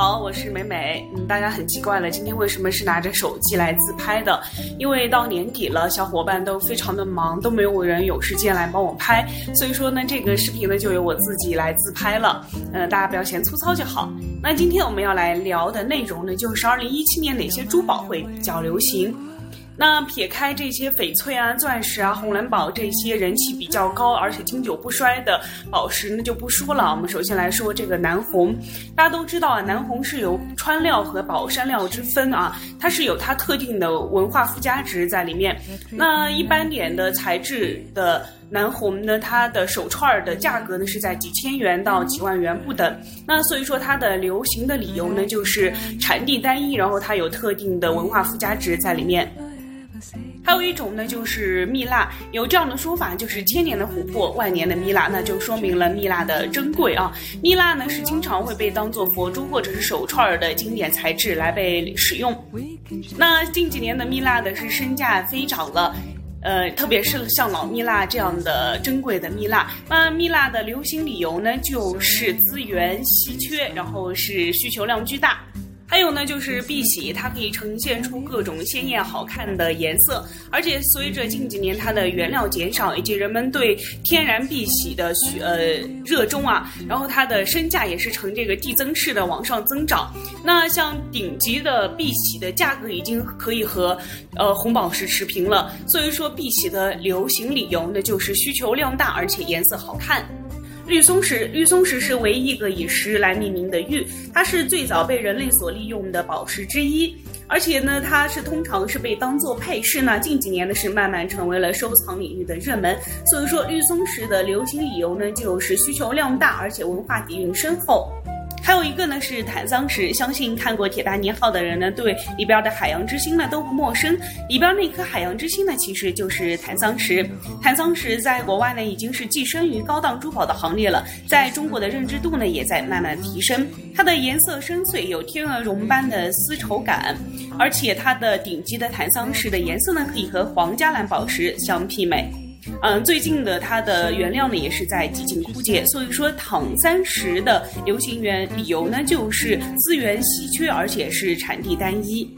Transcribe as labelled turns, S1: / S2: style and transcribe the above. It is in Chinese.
S1: 好我是美美。嗯，大家很奇怪了，今天为什么是拿着手机来自拍的？因为到年底了，小伙伴都非常的忙，都没有人有时间来帮我拍，所以说呢，这个视频呢就由我自己来自拍了。嗯，大家不要嫌粗糙就好。那今天我们要来聊的内容呢，就是二零一七年哪些珠宝会比较流行。那撇开这些翡翠啊、钻石啊、红蓝宝这些人气比较高而且经久不衰的宝石，那就不说了。我们首先来说这个南红，大家都知道啊，南红是有川料和宝山料之分啊，它是有它特定的文化附加值在里面。那一般点的材质的南红呢，它的手串的价格呢是在几千元到几万元不等。那所以说它的流行的理由呢，就是产地单一，然后它有特定的文化附加值在里面。还有一种呢，就是蜜蜡，有这样的说法，就是千年的琥珀，万年的蜜蜡，那就说明了蜜蜡的珍贵啊。蜜蜡呢是经常会被当做佛珠或者是手串的经典材质来被使用。那近几年的蜜蜡的是身价飞涨了，呃，特别是像老蜜蜡这样的珍贵的蜜蜡。那蜜蜡的流行理由呢，就是资源稀缺，然后是需求量巨大。还有呢，就是碧玺，它可以呈现出各种鲜艳好看的颜色，而且随着近几年它的原料减少，以及人们对天然碧玺的呃热衷啊，然后它的身价也是呈这个递增式的往上增长。那像顶级的碧玺的价格已经可以和呃红宝石持平了，所以说碧玺的流行理由呢，就是需求量大，而且颜色好看。绿松石，绿松石是唯一一个以石来命名的玉，它是最早被人类所利用的宝石之一，而且呢，它是通常是被当做配饰呢。近几年呢，是慢慢成为了收藏领域的热门。所以说，绿松石的流行理由呢，就是需求量大，而且文化底蕴深厚。还有一个呢是坦桑石，相信看过《铁达尼号》的人呢，对里边的海洋之心呢都不陌生。里边那颗海洋之心呢，其实就是坦桑石。坦桑石在国外呢已经是跻身于高档珠宝的行列了，在中国的认知度呢也在慢慢提升。它的颜色深邃，有天鹅绒般的丝绸感，而且它的顶级的坦桑石的颜色呢可以和皇家蓝宝石相媲美。嗯，最近的它的原料呢也是在几近枯竭，所以说躺三十的流行源理由呢就是资源稀缺，而且是产地单一。